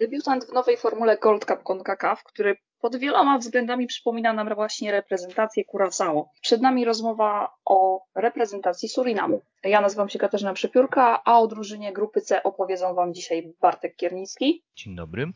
Debiutant w nowej formule Gold Cup CONCACAF, który pod wieloma względami przypomina nam właśnie reprezentację Curaçao. Przed nami rozmowa o reprezentacji Surinamu. Ja nazywam się Katarzyna Przepiórka, a o drużynie grupy C opowiedzą Wam dzisiaj Bartek Kiernicki. Dzień dobry.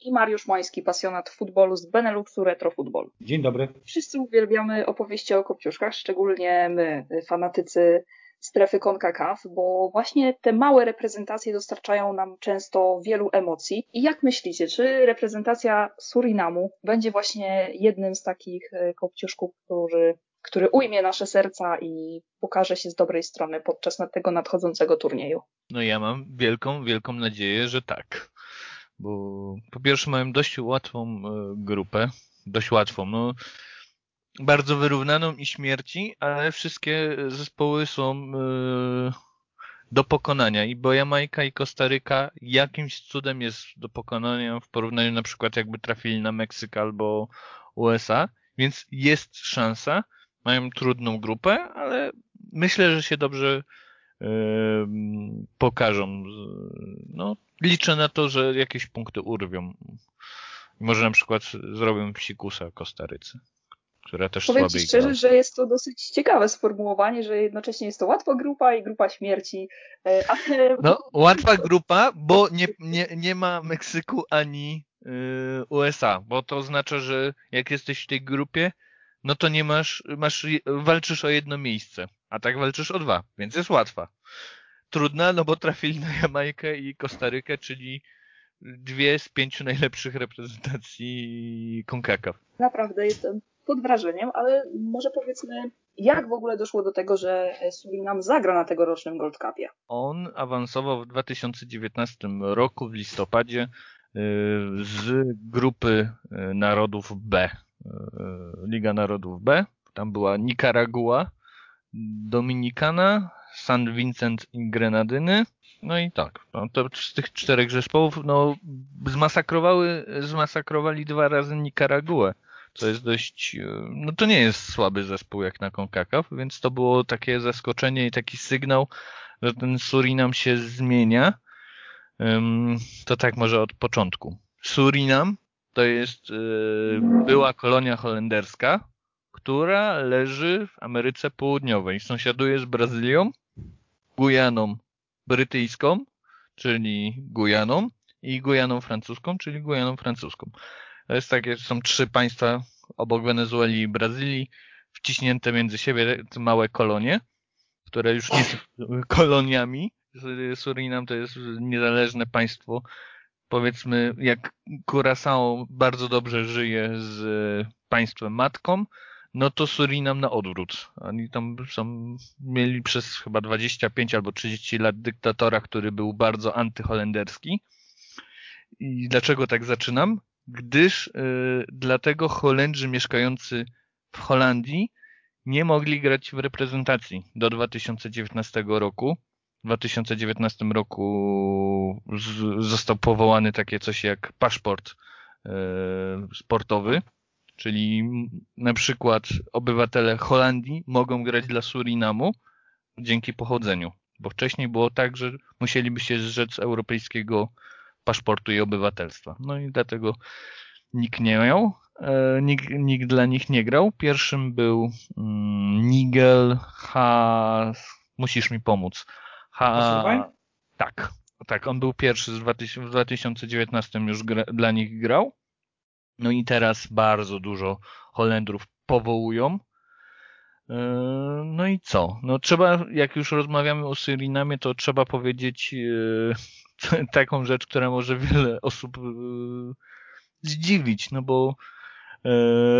I Mariusz Moński, pasjonat futbolu z Beneluxu Retro Football. Dzień dobry. Wszyscy uwielbiamy opowieści o kopciuszkach, szczególnie my, fanatycy strefy CONCACAF, bo właśnie te małe reprezentacje dostarczają nam często wielu emocji. I jak myślicie, czy reprezentacja Surinamu będzie właśnie jednym z takich e, kopciuszków, który, który ujmie nasze serca i pokaże się z dobrej strony podczas tego nadchodzącego turnieju? No ja mam wielką, wielką nadzieję, że tak. Bo po pierwsze mają dość łatwą e, grupę, dość łatwą. No, bardzo wyrównaną i śmierci, ale wszystkie zespoły są yy, do pokonania. I bo Jamajka i Kostaryka jakimś cudem jest do pokonania w porównaniu na przykład jakby trafili na Meksyk albo USA, więc jest szansa. Mają trudną grupę, ale myślę, że się dobrze yy, pokażą. No, liczę na to, że jakieś punkty urwią. Może na przykład zrobią psikusa Kostarycy która też Powiem Ci szczerze, gra. że jest to dosyć ciekawe sformułowanie, że jednocześnie jest to łatwa grupa i grupa śmierci. E, ale... No, łatwa grupa, bo nie, nie, nie ma Meksyku ani yy, USA, bo to oznacza, że jak jesteś w tej grupie, no to nie masz, masz, walczysz o jedno miejsce, a tak walczysz o dwa, więc jest łatwa. Trudna, no bo trafili na Jamajkę i Kostarykę, czyli dwie z pięciu najlepszych reprezentacji CONCACAF. Naprawdę jestem pod wrażeniem, ale może powiedzmy, jak w ogóle doszło do tego, że Surinam zagra na tegorocznym Gold Cupie? On awansował w 2019 roku w listopadzie y, z grupy y, narodów B. Liga Narodów B. Tam była Nicaragua, Dominikana, San Vincent i Grenadyny. No i tak, no to z tych czterech zespołów no, zmasakrowały, zmasakrowali dwa razy Nicaraguę co jest dość, e, no to nie jest słaby zespół jak na CONCACAF, więc to było takie zaskoczenie i taki sygnał, że ten Surinam się zmienia. To tak może od początku. Surinam to jest e, była kolonia holenderska, która leży w Ameryce Południowej. Sąsiaduje z Brazylią, Gujaną brytyjską, czyli Gujaną i Gujaną francuską, czyli Gujaną francuską. Jest takie, są trzy państwa obok Wenezueli i Brazylii, wciśnięte między siebie te małe kolonie, które już nie są koloniami. Surinam to jest niezależne państwo. Powiedzmy, jak Curaçao bardzo dobrze żyje z państwem matką, no to Surinam na odwrót. Oni tam są, mieli przez chyba 25 albo 30 lat dyktatora, który był bardzo antyholenderski. I dlaczego tak zaczynam? Gdyż y, dlatego Holendrzy mieszkający w Holandii nie mogli grać w reprezentacji do 2019 roku. W 2019 roku z, został powołany takie coś jak paszport y, sportowy, czyli na przykład obywatele Holandii mogą grać dla Surinamu dzięki pochodzeniu, bo wcześniej było tak, że musieliby się zrzec europejskiego paszportu i obywatelstwa. No i dlatego nikt nie miał, e, nikt, nikt dla nich nie grał. Pierwszym był mm, Nigel H. Musisz mi pomóc. H. Tak, tak, on był pierwszy z 2000, w 2019 już gra, dla nich grał. No i teraz bardzo dużo Holendrów powołują. E, no i co? No trzeba, jak już rozmawiamy o Surinamie, to trzeba powiedzieć e, taką rzecz, która może wiele osób e, zdziwić, no bo e,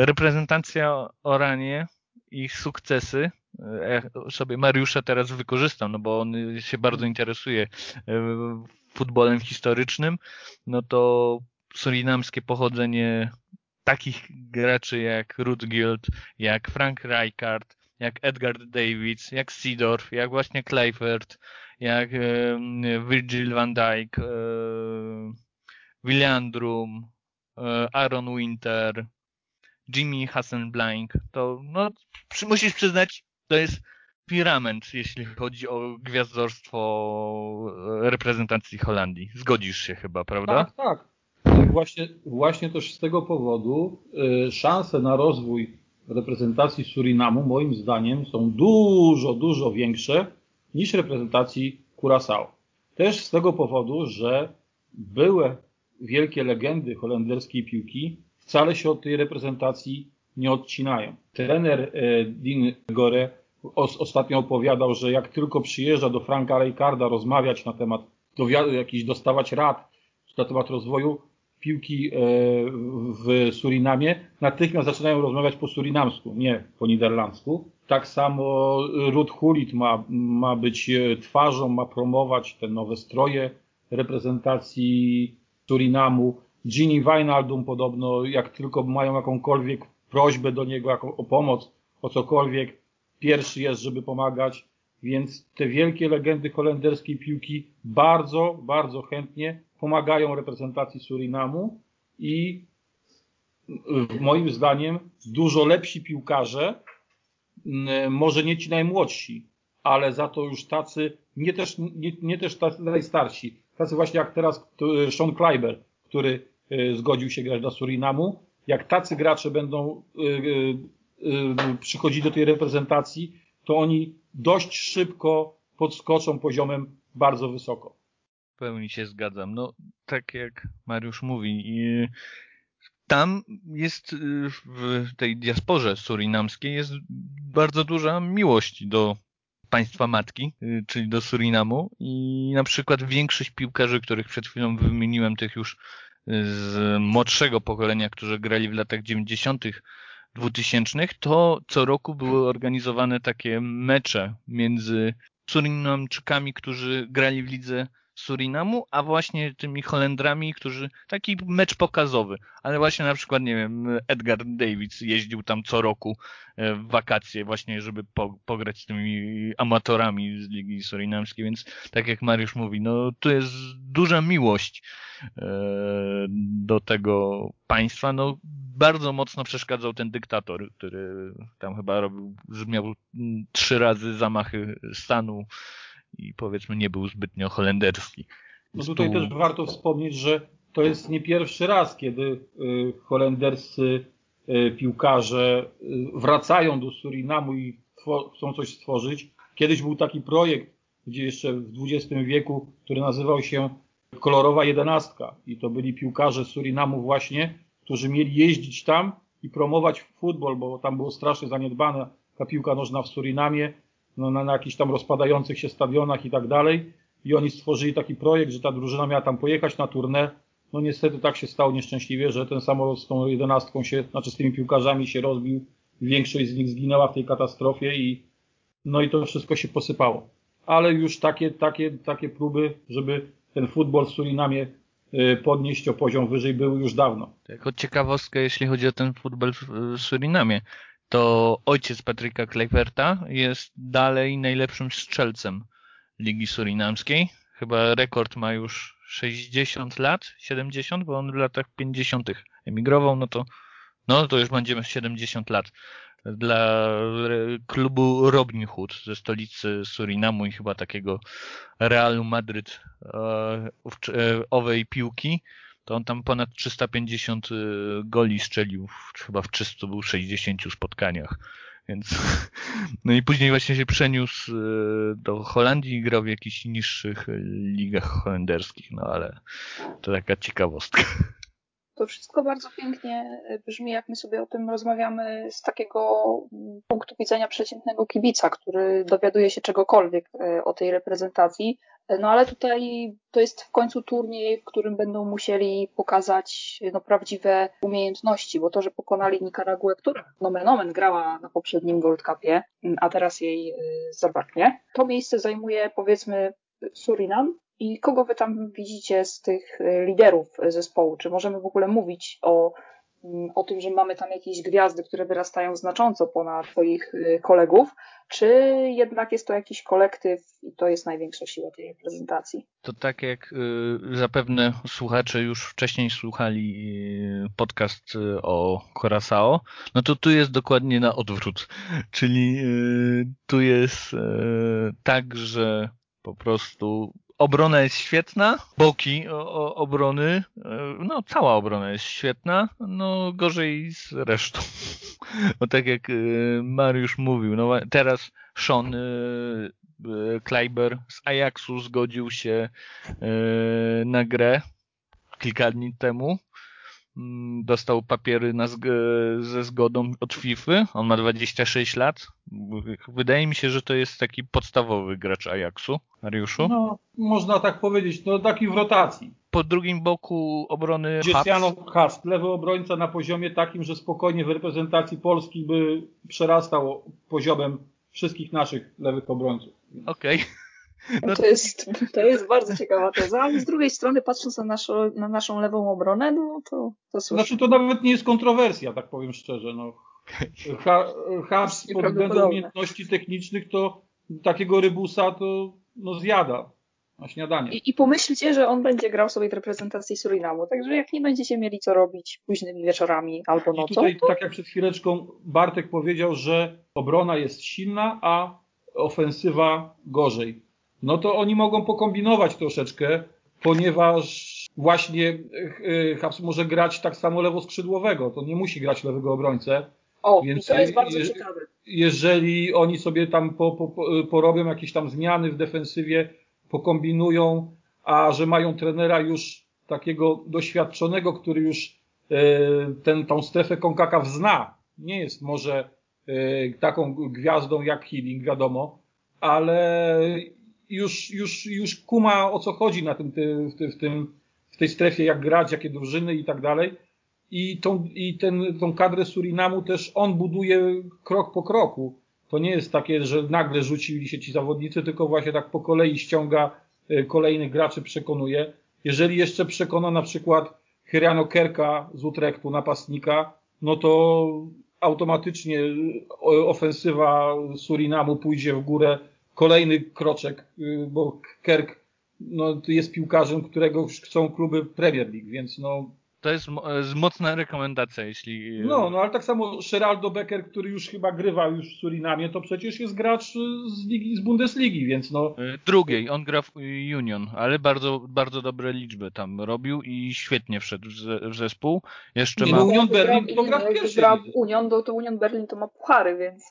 reprezentacja Oranie, ich sukcesy, ja sobie Mariusza teraz wykorzystam, no bo on się bardzo interesuje e, futbolem historycznym, no to surinamskie pochodzenie takich graczy jak Ruth Guild, jak Frank Rijkaard, jak Edgar Davids, jak Seedorf, jak właśnie Kleifert, jak Virgil van Dijk, e, Williandrum, e, Aaron Winter, Jimmy Hasselblank, to no, musisz przyznać, to jest pirament, jeśli chodzi o gwiazdorstwo reprezentacji Holandii. Zgodzisz się chyba, prawda? Tak, tak. i właśnie, właśnie też z tego powodu y, szanse na rozwój reprezentacji Surinamu moim zdaniem są dużo, dużo większe niż reprezentacji Curaçao. Też z tego powodu, że były wielkie legendy holenderskiej piłki wcale się od tej reprezentacji nie odcinają. Trener e, Dean Gore ostatnio opowiadał, że jak tylko przyjeżdża do Franka Rijkaarda rozmawiać na temat, jakiś dostawać rad na temat rozwoju piłki e, w Surinamie, natychmiast zaczynają rozmawiać po surinamsku, nie po niderlandzku. Tak samo Ruth Hulit ma, ma być e, twarzą, ma promować te nowe stroje reprezentacji Surinamu. Ginny Wijnaldum podobno, jak tylko mają jakąkolwiek prośbę do niego o pomoc, o cokolwiek, pierwszy jest, żeby pomagać. Więc te wielkie legendy holenderskiej piłki bardzo, bardzo chętnie pomagają reprezentacji Surinamu i moim zdaniem dużo lepsi piłkarze, może nie ci najmłodsi, ale za to już tacy, nie też, nie, nie też tacy najstarsi, tacy właśnie jak teraz Sean Kleiber, który e, zgodził się grać dla Surinamu. Jak tacy gracze będą e, e, przychodzić do tej reprezentacji, to oni dość szybko podskoczą poziomem bardzo wysoko. W pełni się zgadzam. No, tak jak Mariusz mówi, tam jest w tej diasporze surinamskiej jest bardzo duża miłość do państwa matki, y, czyli do Surinamu i na przykład większość piłkarzy, których przed chwilą wymieniłem, tych już y, z młodszego pokolenia, którzy grali w latach 90., 2000, to co roku były organizowane takie mecze między Surinamczykami, którzy grali w lidze Surinamu, a właśnie tymi Holendrami, którzy taki mecz pokazowy, ale właśnie na przykład, nie wiem, Edgar Davids jeździł tam co roku e, w wakacje właśnie, żeby po, pograć z tymi amatorami z Ligi Surinamskiej, więc tak jak Mariusz mówi, no tu jest duża miłość e, do tego państwa, no bardzo mocno przeszkadzał ten dyktator, który tam chyba robił, miał trzy razy zamachy stanu i powiedzmy nie był zbytnio holenderski. No tutaj tu... też warto wspomnieć, że to jest nie pierwszy raz, kiedy y, holenderscy y, piłkarze y, wracają do Surinamu i chcą coś stworzyć. Kiedyś był taki projekt, gdzie jeszcze w XX wieku, który nazywał się Kolorowa Jedenastka i to byli piłkarze Surinamu właśnie, którzy mieli jeździć tam i promować futbol, bo tam było strasznie zaniedbane ta piłka nożna w Surinamie no, na, na jakichś tam rozpadających się stadionach i tak dalej. I oni stworzyli taki projekt, że ta drużyna miała tam pojechać na turnę. No niestety tak się stało nieszczęśliwie, że ten samolot z tą jedenastką się, znaczy z tymi piłkarzami się rozbił. Większość z nich zginęła w tej katastrofie i no i to wszystko się posypało. Ale już takie, takie, takie próby, żeby ten futbol w Surinamie y, podnieść o poziom wyżej były już dawno. Jako ciekawostkę, jeśli chodzi o ten futbol w Surinamie, to ojciec Patryka Kleiferta jest dalej najlepszym strzelcem Ligi Surinamskiej. Chyba rekord ma już 60 lat, 70, bo on w latach 50. emigrował, no to, no to już będziemy 70 lat. Dla klubu Robin Hood ze stolicy Surinamu i chyba takiego Realu Madryt e, e, owej piłki to on tam ponad 350 y, goli strzelił, chyba w 360 spotkaniach. Więc, no i później właśnie się przeniósł y, do Holandii i grał w jakichś niższych ligach holenderskich, no ale to taka ciekawostka. To wszystko bardzo pięknie brzmi, jak my sobie o tym rozmawiamy z takiego punktu widzenia przeciętnego kibica, który dowiaduje się czegokolwiek y, o tej reprezentacji, no ale tutaj to jest w końcu turniej, w którym będą musieli pokazać no, prawdziwe umiejętności, bo to, że pokonali Nicaraguę, która nomen omen grała na poprzednim World Cupie, a teraz jej zabraknie, to miejsce zajmuje powiedzmy Surinam. I kogo wy tam widzicie z tych y, liderów zespołu? Czy możemy w ogóle mówić o Mm, o tym, że mamy tam jakieś gwiazdy, które wyrastają znacząco ponad Twoich y, kolegów, czy jednak jest to jakiś kolektyw i to jest największa siła tej reprezentacji? To tak jak y, zapewne słuchacze już wcześniej słuchali podcast o Corasao, no to tu jest dokładnie na odwrót. Czyli tu jest tak, że po prostu obrona jest świetna, boki obrony, no cała obrona jest świetna, no gorzej z resztą. No tak jak Mariusz mówił, no teraz Sean Kleiber z Ajaxu zgodził się na grę kilka dni temu dostał papiery na ze zgodą od FIFA. On ma 26 lat. Wydaje mi się, że to jest taki podstawowy gracz Ajaxu. Mariuszu? No, można tak powiedzieć. No taki w rotacji. Po drugim boku obrony Dzieciano Hast, lewy obrońca na poziomie takim, że spokojnie w reprezentacji Polski by przerastał poziomem wszystkich naszych lewych obrońców. Okej. Okay. No to, jest, to jest bardzo ciekawa teza, ale z drugiej strony patrząc na naszą, na naszą lewą obronę, no to, to. Znaczy to nawet nie jest kontrowersja, tak powiem szczerze. No. Habs pod względem umiejętności technicznych to takiego rybusa to no, zjada na śniadanie. I, I pomyślcie, że on będzie grał sobie w reprezentacji Surinamu, także jak nie będziecie mieli co robić późnymi wieczorami albo nocą. I tutaj, to... tak jak przed chwileczką Bartek powiedział, że obrona jest silna, a ofensywa gorzej no to oni mogą pokombinować troszeczkę, ponieważ właśnie e, Habs może grać tak samo lewoskrzydłowego, to nie musi grać lewego obrońcę. O, więc to jest bardzo je, ciekawe. Jeżeli oni sobie tam po, po, porobią jakieś tam zmiany w defensywie, pokombinują, a że mają trenera już takiego doświadczonego, który już e, ten, tą strefę CONCACAF zna, nie jest może e, taką gwiazdą jak Healing, wiadomo, ale już, już, już kuma o co chodzi na tym, w, tym, w, tym, w tej strefie, jak grać, jakie drużyny i tak dalej. I, tą, i ten, tą kadrę Surinamu też on buduje krok po kroku. To nie jest takie, że nagle rzucili się ci zawodnicy, tylko właśnie tak po kolei ściąga e, kolejnych graczy, przekonuje. Jeżeli jeszcze przekona na przykład Hyriano Kerka z Utrechtu, napastnika, no to automatycznie e, ofensywa Surinamu pójdzie w górę kolejny kroczek, y, bo Kerk no, jest piłkarzem, którego chcą kluby Premier League, więc no... To jest mocna rekomendacja, jeśli... Y, no, no ale tak samo Geraldo Becker, który już chyba grywa już w Surinamie, to przecież jest gracz z, ligi, z Bundesligi, więc no... Y, drugiej, on gra w Union, ale bardzo, bardzo dobre liczby tam robił i świetnie wszedł w zespół. Jeszcze Nie, ma... no Union Berlin to gra w pierwszej gra w Union, to Union Berlin to ma puchary, więc...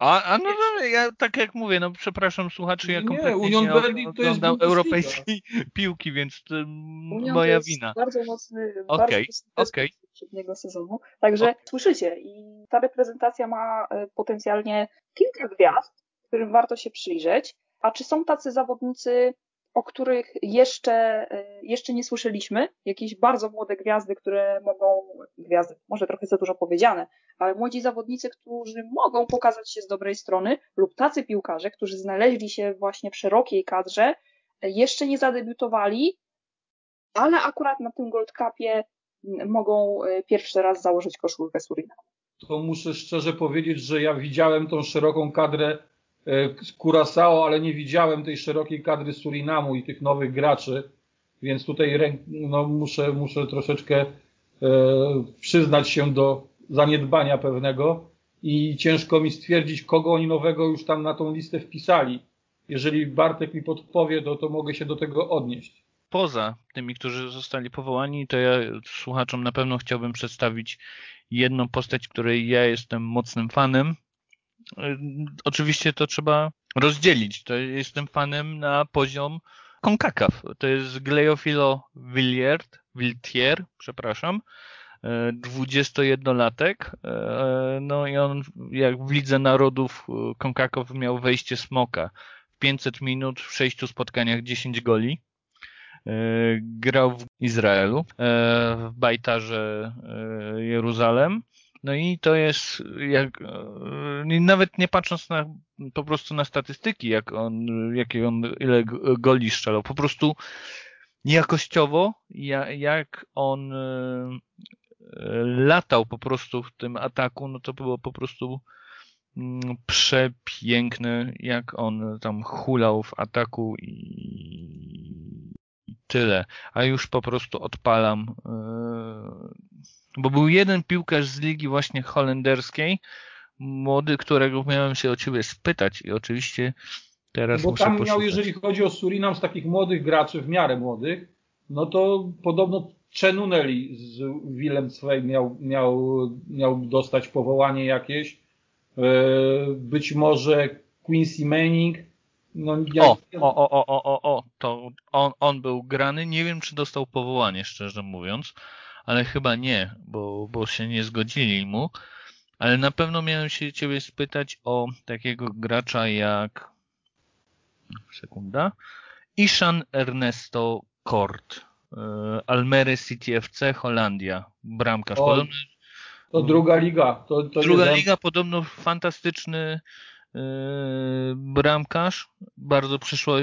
A, a no, no, ja tak jak mówię, no przepraszam słuchaczy, ja kompletnie nie, Union nie Berlin to jest europejskiej piłki, więc to Union moja to jest wina. bardzo mocny, okay, bardzo okay. poprzedniego sezonu. Także okay. słyszycie i ta reprezentacja ma e, potencjalnie kilka gwiazd, którym warto się przyjrzeć. A czy są tacy zawodnicy, o których jeszcze, e, jeszcze nie słyszeliśmy. Jakieś bardzo młode gwiazdy, które mogą, gwiazdy, może trochę za dużo powiedziane, ale młodzi zawodnicy, którzy mogą pokazać się z dobrej strony, lub tacy piłkarze, którzy znaleźli się właśnie w szerokiej kadrze, jeszcze nie zadebiutowali, ale akurat na tym Gold Cupie mogą e, pierwszy raz założyć koszulkę Surinam. To muszę szczerze powiedzieć, że ja widziałem tą szeroką kadrę E, Curaçao, ale nie widziałem tej szerokiej kadry Surinamu i tych nowych graczy, więc tutaj no, muszę, muszę troszeczkę e, przyznać się do zaniedbania pewnego i ciężko mi stwierdzić, kogo oni nowego już tam na tą listę wpisali. Jeżeli Bartek mi podpowie, to, to mogę się do tego odnieść. Poza tymi, którzy zostali powołani, to ja słuchaczom na pewno chciałbym przedstawić jedną postać, której ja jestem mocnym fanem, Oczywiście to trzeba rozdzielić. To jestem fanem na poziom CONCACAF. To jest Gleofilo Villiert, Viltier, przepraszam, 21-latek. No i on jak w Lidze Narodów CONCACAF miał wejście smoka. W 500 minut, w 6 spotkaniach 10 goli. Grał w Izraelu, w Bajtarze Jeruzalem no i to jest, jak, e, nawet nie patrząc na, po prostu na statystyki, jak on, jakie on, ile goli strzelał, po prostu jakościowo, jak on e, latał po prostu w tym ataku, no to było po prostu mm, przepiękne, jak on tam hulał w ataku i, tyle. A już po prostu odpalam e, bo był jeden piłkarz z ligi właśnie holenderskiej, młody, którego miałem się o ciebie spytać i oczywiście Teraz Bo muszę tam miał, poszukać. jeżeli chodzi o Surinam, z takich młodych graczy, w miarę młodych, no to podobno Czenuneli z Willem Zweig miał, miał, miał dostać powołanie jakieś. E, Być może Quincy Manning. No, ja, O, o, o, o, o, o, o, to on, on był grany. Nie wiem, czy dostał powołanie, szczerze mówiąc, ale chyba nie, bo, bo się nie zgodzili mu. Ale na pewno miałem się ciebie spytać o takiego gracza jak. Sekunda. Ishan Ernesto Kort. e, Almere City FC Holandia. Bramkarz. O, Podobno To druga liga. To, to Druga liga podobno fantastyczny yy, bramkarz, bardzo przyszło,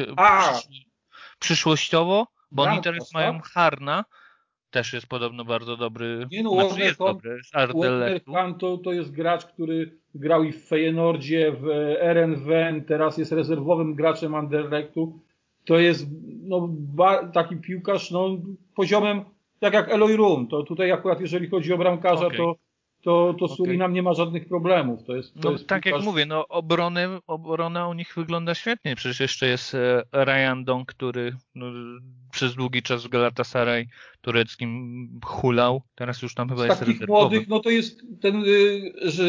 przyszłościowo, bo oni Bramkarz, teraz tak? mają Harna, też jest podobno bardzo dobry, Nie no, znaczy Warner jest Hon- dobry. Kahn to, to jest gracz, który grał i w Feyenoordzie, w RNWN, teraz jest rezerwowym graczem Anderlechtu. To jest no, taki piłkarz no, poziomem tak jak Eloy Room. To tutaj akurat jeżeli chodzi o bramkarza, Okej. to, to, to. Surinam nie ma żadnych problemów. To jest, to No jest tak jak piłkarz- mówię, no obrony, obrona u nich wygląda świetnie. Przecież jeszcze jest e, Ryan Dong, który no, przez długi czas w Galatasaray tureckim hulał. Teraz już tam chyba Z jest takich rezerwowy. młodych, no to jest ten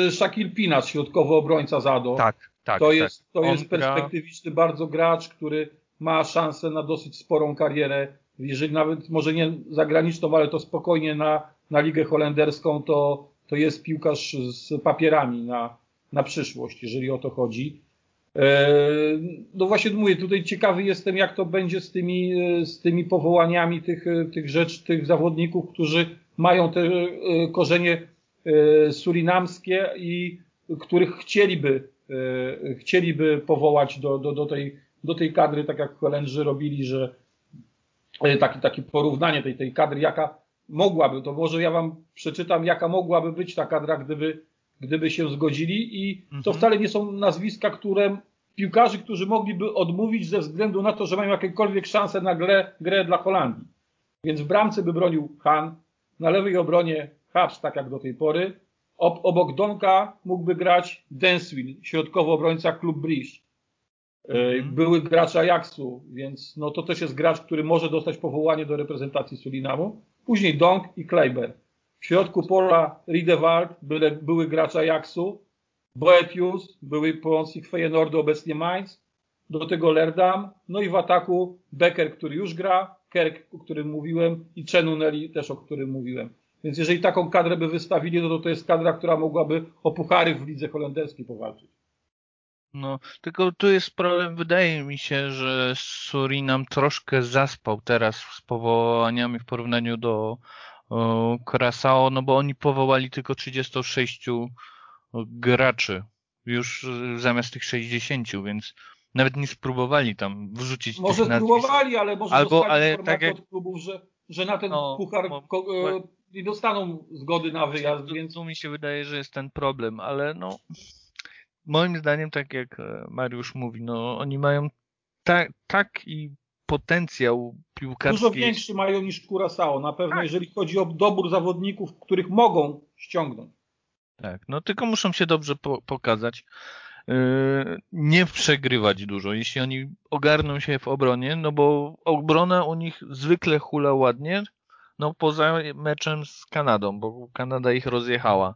y, Shakil Pinac, środkowy obrońca Zado. Tak, tak. to tak. jest, to On jest gra- perspektywiczny bardzo gracz, który ma szansę na dosyć sporą karierę. Jeżeli nawet może nie zagraniczną, ale to spokojnie na, na ligę holenderską, to, to jest piłkarz z papierami na, na przyszłość, jeżeli o to chodzi. E, No właśnie mówię, tutaj ciekawy jestem, jak to będzie z tymi, e, z tymi powołaniami tych, e, tych rzeczy, tych zawodników, którzy mają te korzenie surinamskie i których chcieliby, chcieliby powołać do, do, do, tej, do tej kadry, tak jak Holendrzy robili, że takie, takie porównanie tej, tej kadry, jaka mogłaby, to może ja wam przeczytam, jaka mogłaby być ta kadra, gdyby, gdyby się zgodzili i to Mhm. wcale nie są nazwiska, które piłkarzy, którzy mogliby odmówić ze względu na to, że mają jakiekolwiek szanse na grę, grę dla Holandii. Więc w bramce by bronił Han, na lewej obronie Hacz, tak jak do tej pory. Ob, obok Donka mógłby grać Denswil, środkowy obrońca klub Bridge. Mhm. Były gracz Ajaxu, więc no to też jest gracz, który może dostać powołanie do reprezentacji Surinamu. Później Donk i Kleiber. W środku pola Riedewald, były, były gracz Ajaxu. Boetius, były pomocnik Feyenoordu, obecnie Mainz. Do tego Lerdam. No i w ataku Becker, który już gra, Kerk, o którym mówiłem i Czenuneli też, o którym mówiłem. Więc jeżeli taką kadrę by wystawili, no to to jest kadra, która mogłaby o puchary w lidze holenderskiej powalczyć. No, tylko tu jest problem, wydaje mi się, że Surinam troszkę zaspał teraz z powołaniami w porównaniu do o, Curaçao, no bo oni powołali tylko 36 graczy już y, zamiast tych 60, więc nawet nie spróbowali tam wrzucić Może spróbowali, ale może Albo- ale tak jak- od klubów, że, że na ten No, puchar bo- e, nie dostaną zgody na wyjazd, Tu- więc Tu mi się wydaje, że jest ten problem, ale no moim zdaniem, tak jak e, Mariusz mówi, no oni mają ta, taki potencjał piłkarski. dużo większy mają niż Curaçao. Na pewno, Tak. jeżeli chodzi o dobór zawodników, których mogą ściągnąć. Tak, no tylko muszą się dobrze po, pokazać. Yy, nie przegrywać dużo, jeśli oni ogarną się w obronie, no bo obrona u nich zwykle hula ładnie, no poza meczem z Kanadą, bo Kanada ich rozjechała.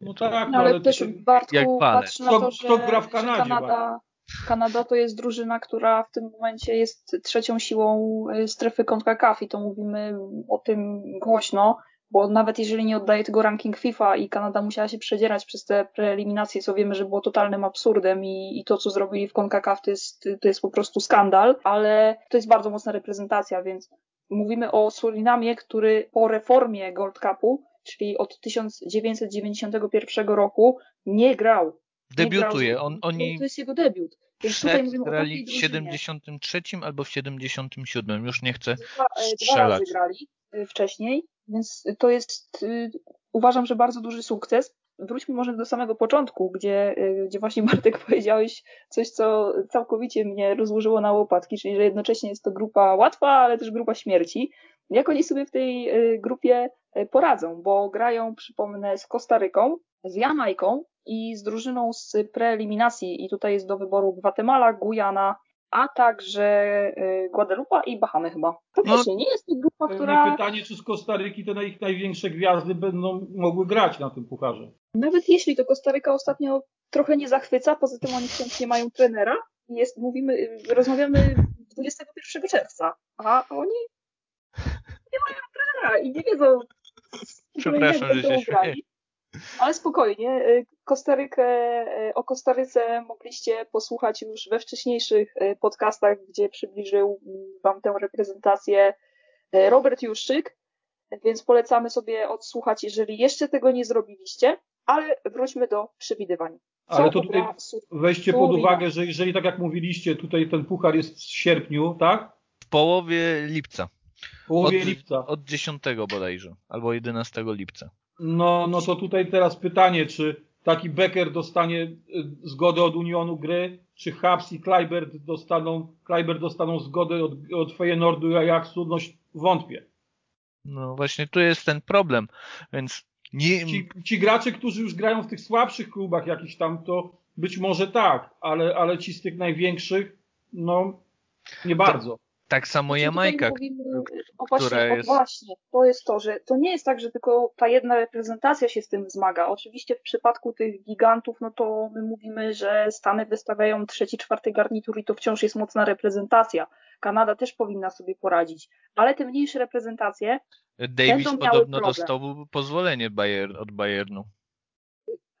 No tak, No ale to- też Bartku jak patrz na to, kto że, gra w że Kanadzie, Kanada, Kanada to jest drużyna, która w tym momencie jest trzecią siłą y, strefy CONCACAF i to mówimy o tym głośno, bo nawet jeżeli nie oddaje tego ranking FIFA i Kanada musiała się przedzierać przez te preeliminacje, co wiemy, że było totalnym absurdem i, i to, co zrobili w CONCACAF to jest, to jest po prostu skandal, ale to jest bardzo mocna reprezentacja, więc mówimy o Surinamie, który po reformie Gold Cupu, czyli od 1991 roku, nie grał nie Debiutuje, grał- on, to, oni to jest jego debiut. Przed grali w drużynie. 73 albo w 77, już nie chcę Dwa, e, dwa strzelać. razy grali e, wcześniej, więc to jest y, uważam, że bardzo duży sukces. Wróćmy może do samego początku, gdzie, gdzie właśnie Bartek powiedziałeś coś, co całkowicie mnie rozłożyło na łopatki, czyli że jednocześnie jest to grupa łatwa, ale też grupa śmierci. Jak oni sobie w tej grupie poradzą, bo grają, przypomnę, z Kostaryką, z Jamajką i z drużyną z preeliminacji i tutaj jest do wyboru Gwatemala, Gujana, a także y, Guadalupe i Bahamy chyba. To no, właśnie nie jest to grupa, która... Pytanie, czy z Kostaryki te ich największe gwiazdy będą mogły grać na tym pucharze. Nawet jeśli, to Kostaryka ostatnio trochę nie zachwyca, poza tym oni wciąż nie mają trenera. Jest, mówimy, rozmawiamy 21 czerwca, a oni nie mają trenera i nie wiedzą, Przepraszam, że się grali. Ale spokojnie, y, Kostarykę, y, o Kostaryce mogliście posłuchać już we wcześniejszych y, podcastach, gdzie przybliżył Wam tę reprezentację Robert Juszczyk, więc polecamy sobie odsłuchać, jeżeli jeszcze tego nie zrobiliście, ale wróćmy do przewidywań. Co ale to tutaj weźcie pod uwagę, że jeżeli tak jak mówiliście, tutaj ten puchar jest w sierpniu, tak? W połowie lipca. Połowie od, lipca. Od 10 bodajże, albo 11 lipca. No, no to tutaj teraz pytanie, czy taki Becker dostanie y, zgodę od Unionu gry, czy Habs i Kleibert dostaną, Kleibert dostaną zgodę od, od Feyenoordu i Ajaxu, no wątpię. No właśnie tu jest ten problem, więc nie... Ci, ci gracze, którzy już grają w tych słabszych klubach jakichś tam, to być może tak, ale, ale ci z tych największych, no nie bardzo. Tak samo znaczy, Jamajka, o właśnie, która jest... O właśnie, to jest to, że to nie jest tak, że tylko ta jedna reprezentacja się z tym zmaga. Oczywiście w przypadku tych gigantów, no to my mówimy, że Stany wystawiają trzeci, czwarty garnitur i to wciąż jest mocna reprezentacja. Kanada też powinna sobie poradzić, ale te mniejsze reprezentacje Davis podobno dostał pozwolenie Bayern, od Bayernu.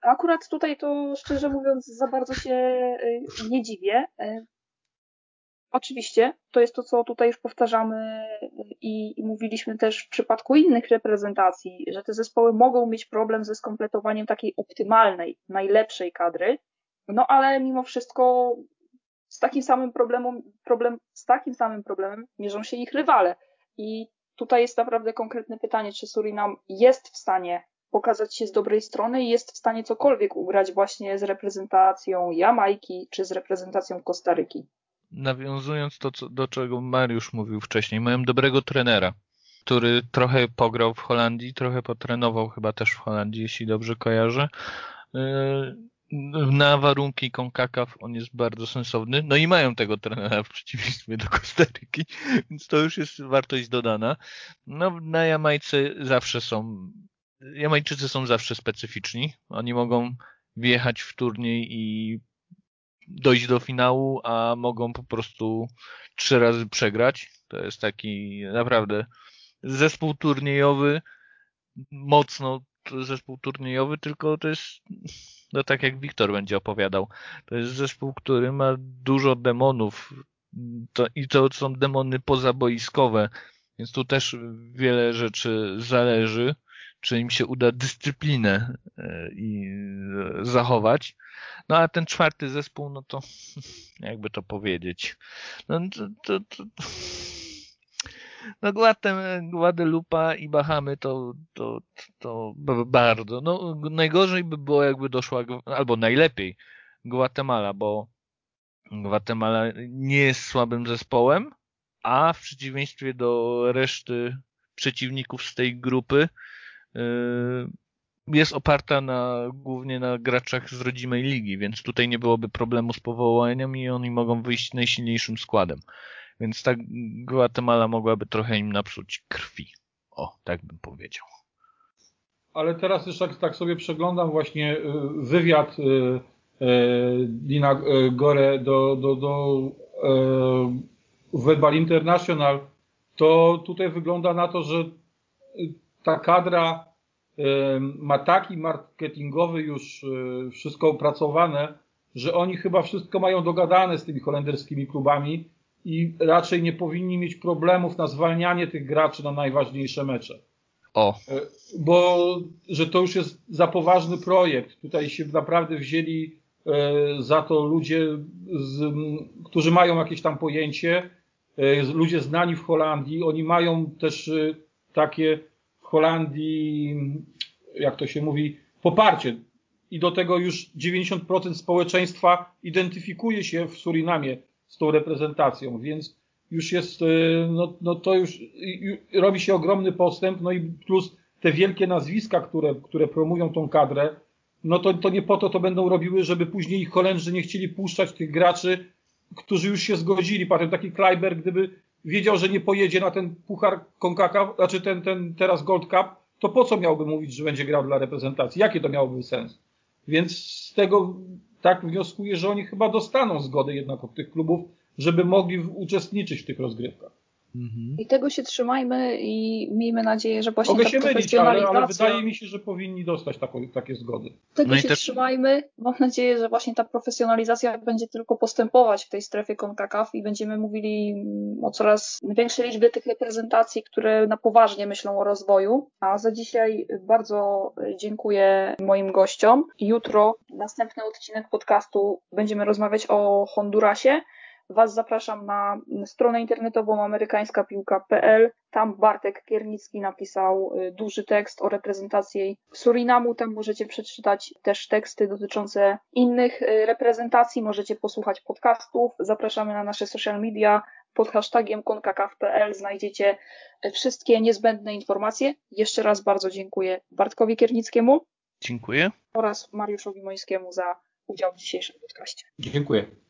Akurat tutaj to szczerze mówiąc za bardzo się y, nie dziwię. Oczywiście, to jest to, co tutaj już powtarzamy i, i, mówiliśmy też w przypadku innych reprezentacji, że te zespoły mogą mieć problem ze skompletowaniem takiej optymalnej, najlepszej kadry, no ale mimo wszystko z takim samym problemem, problem, z takim samym problemem mierzą się ich rywale. I tutaj jest naprawdę konkretne pytanie, czy Surinam jest w stanie pokazać się z dobrej strony i jest w stanie cokolwiek ugrać właśnie z reprezentacją Jamajki czy z reprezentacją Kostaryki nawiązując to, co, do czego Mariusz mówił wcześniej, mają dobrego trenera, który trochę pograł w Holandii, trochę potrenował chyba też w Holandii, jeśli dobrze kojarzę. Yy, na warunki CONCACAF on jest bardzo sensowny. No i mają tego trenera w przeciwieństwie do Kostaryki, więc to już jest wartość dodana. No na Jamajce zawsze są, Jamajczycy są zawsze specyficzni. Oni mogą wjechać w turniej i dojść do finału, a mogą po prostu trzy razy przegrać. To jest taki naprawdę zespół turniejowy, mocno zespół turniejowy, tylko to jest, no tak jak Wiktor będzie opowiadał, to jest zespół, który ma dużo demonów. To, i to są demony pozaboiskowe, więc tu też wiele rzeczy zależy, czy im się uda dyscyplinę e, i zachować. No a ten czwarty zespół, no to jakby to powiedzieć. No to, to, to, no Guadalupe i Bahamy to, to, to bardzo. No najgorzej by było jakby doszła, albo najlepiej Guatemala, bo Guatemala nie jest słabym zespołem, a w przeciwieństwie do reszty przeciwników z tej grupy jest oparta na, głównie na graczach z rodzimej ligi, więc tutaj nie byłoby problemu z powołaniem i oni mogą wyjść najsilniejszym składem. Więc tak Guatemala mogłaby trochę im napsuć krwi. O, tak bym powiedział. Ale teraz już tak, tak sobie przeglądam właśnie y, wywiad y, y, Dina Gore do, do, do Webal International, to tutaj wygląda na to, że ta kadra ma taki marketingowy już e, wszystko opracowane, że oni chyba wszystko mają dogadane z tymi holenderskimi klubami i raczej nie powinni mieć problemów na zwalnianie tych graczy na najważniejsze mecze. O. E, bo, że to już jest za poważny projekt. Tutaj się naprawdę wzięli e, za to ludzie, z, którzy mają jakieś tam pojęcie, ludzie znani w Holandii, oni mają też takie Holandii, jak to się mówi, poparcie. I do tego już 90% społeczeństwa identyfikuje się w Surinamie z tą reprezentacją, więc już jest, e, no, no to już robi się ogromny postęp, no i plus te wielkie nazwiska, które, które promują tą kadrę, no to, to nie po to to będą robiły, żeby później Holendrzy nie chcieli puszczać tych graczy którzy już się zgodzili. Potem taki Kleiber, gdyby wiedział, że nie pojedzie na ten puchar Konkaka, znaczy ten, ten teraz Gold Cup, to po co miałby mówić, że będzie grał dla reprezentacji? Jaki to miałoby sens? Więc z tego tak wnioskuję, że oni chyba dostaną zgodę jednak od tych klubów, żeby mogli uczestniczyć w tych rozgrywkach. Mhm. I tego się trzymajmy i miejmy nadzieję, że właśnie Mogę ta się mylić, ale, ale wydaje mi się, że powinni dostać taką, takie zgody. Tego no się też... trzymajmy. Mam nadzieję, że właśnie ta profesjonalizacja będzie tylko postępować w tej strefie CONCACAF i będziemy mówili o coraz większej liczbie tych reprezentacji, które na poważnie myślą o rozwoju. A za dzisiaj bardzo dziękuję moim gościom. Jutro następny odcinek podcastu będziemy rozmawiać o Hondurasie. Was zapraszam na stronę internetową amerykańskapiłka.pl. Tam Bartek Kiernicki napisał y, duży tekst o reprezentacji Surinamu. Tam możecie przeczytać też teksty dotyczące innych y, reprezentacji. Możecie posłuchać podcastów. Zapraszamy na nasze social media. Pod hashtagiem konkakaf.pl znajdziecie y, wszystkie niezbędne informacje. Jeszcze raz bardzo dziękuję Bartkowi Kiernickiemu. Dziękuję. Oraz Mariuszowi Mońskiemu za udział w dzisiejszym podcaście. Dziękuję.